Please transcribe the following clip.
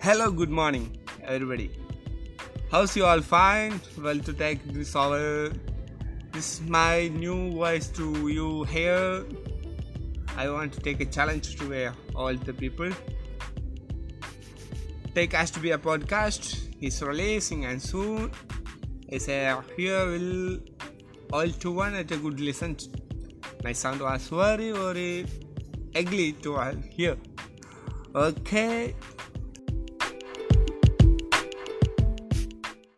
Hello, good morning, everybody. How's you all fine? Well, to take this over, this is my new voice to you here. I want to take a challenge to all the people. Take us to be a podcast. Is releasing and soon. Is uh, here will all to one at a good listen. My sound was very very ugly to all here. Okay.